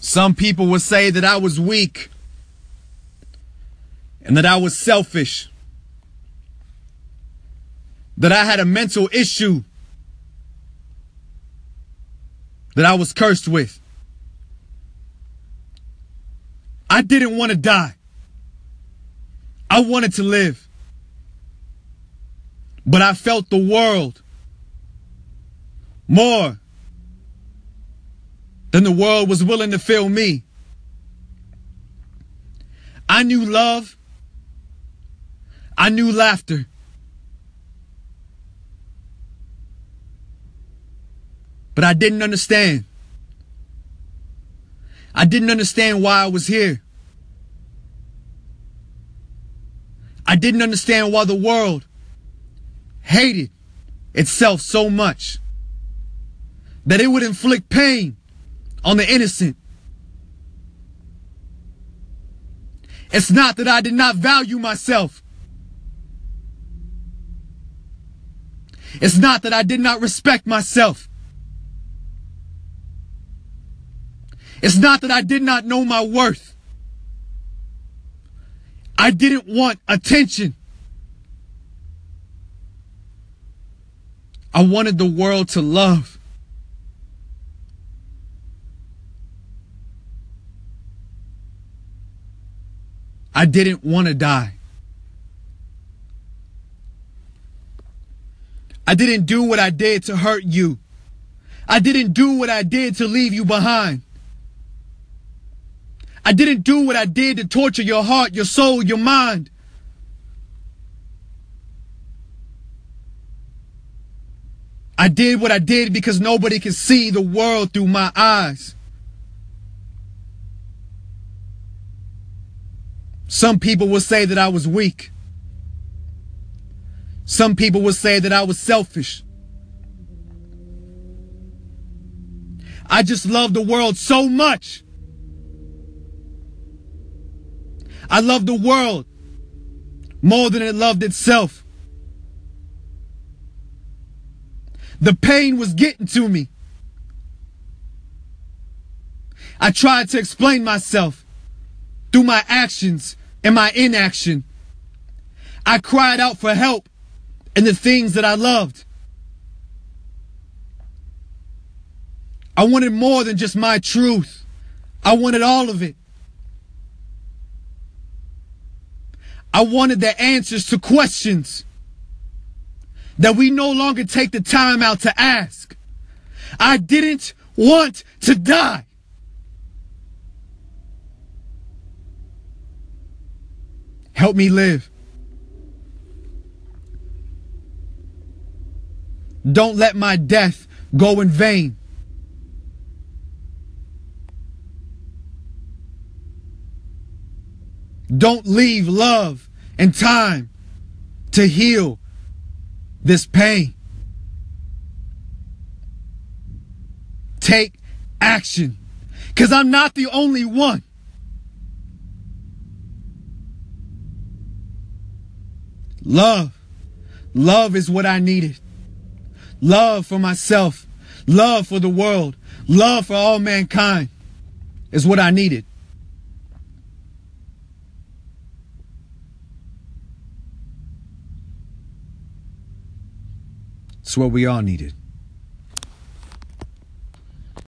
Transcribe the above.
Some people would say that I was weak and that I was selfish, that I had a mental issue that I was cursed with. I didn't want to die. I wanted to live. But I felt the world more than the world was willing to feel me. I knew love. I knew laughter. But I didn't understand. I didn't understand why I was here. I didn't understand why the world hated itself so much that it would inflict pain on the innocent. It's not that I did not value myself. It's not that I did not respect myself. It's not that I did not know my worth. I didn't want attention. I wanted the world to love. I didn't want to die. I didn't do what I did to hurt you. I didn't do what I did to leave you behind. I didn't do what I did to torture your heart, your soul, your mind. I did what I did because nobody can see the world through my eyes. Some people will say that I was weak. Some people will say that I was selfish. I just love the world so much. I love the world more than it loved itself. The pain was getting to me. I tried to explain myself through my actions and my inaction. I cried out for help in the things that I loved. I wanted more than just my truth. I wanted all of it. I wanted the answers to questions that we no longer take the time out to ask. I didn't want to die. Help me live. Don't let my death go in vain. Don't leave love and time to heal this pain. Take action. Because I'm not the only one. Love. Love is what I needed. Love for myself. Love for the world. Love for all mankind is what I needed. It's what we all needed.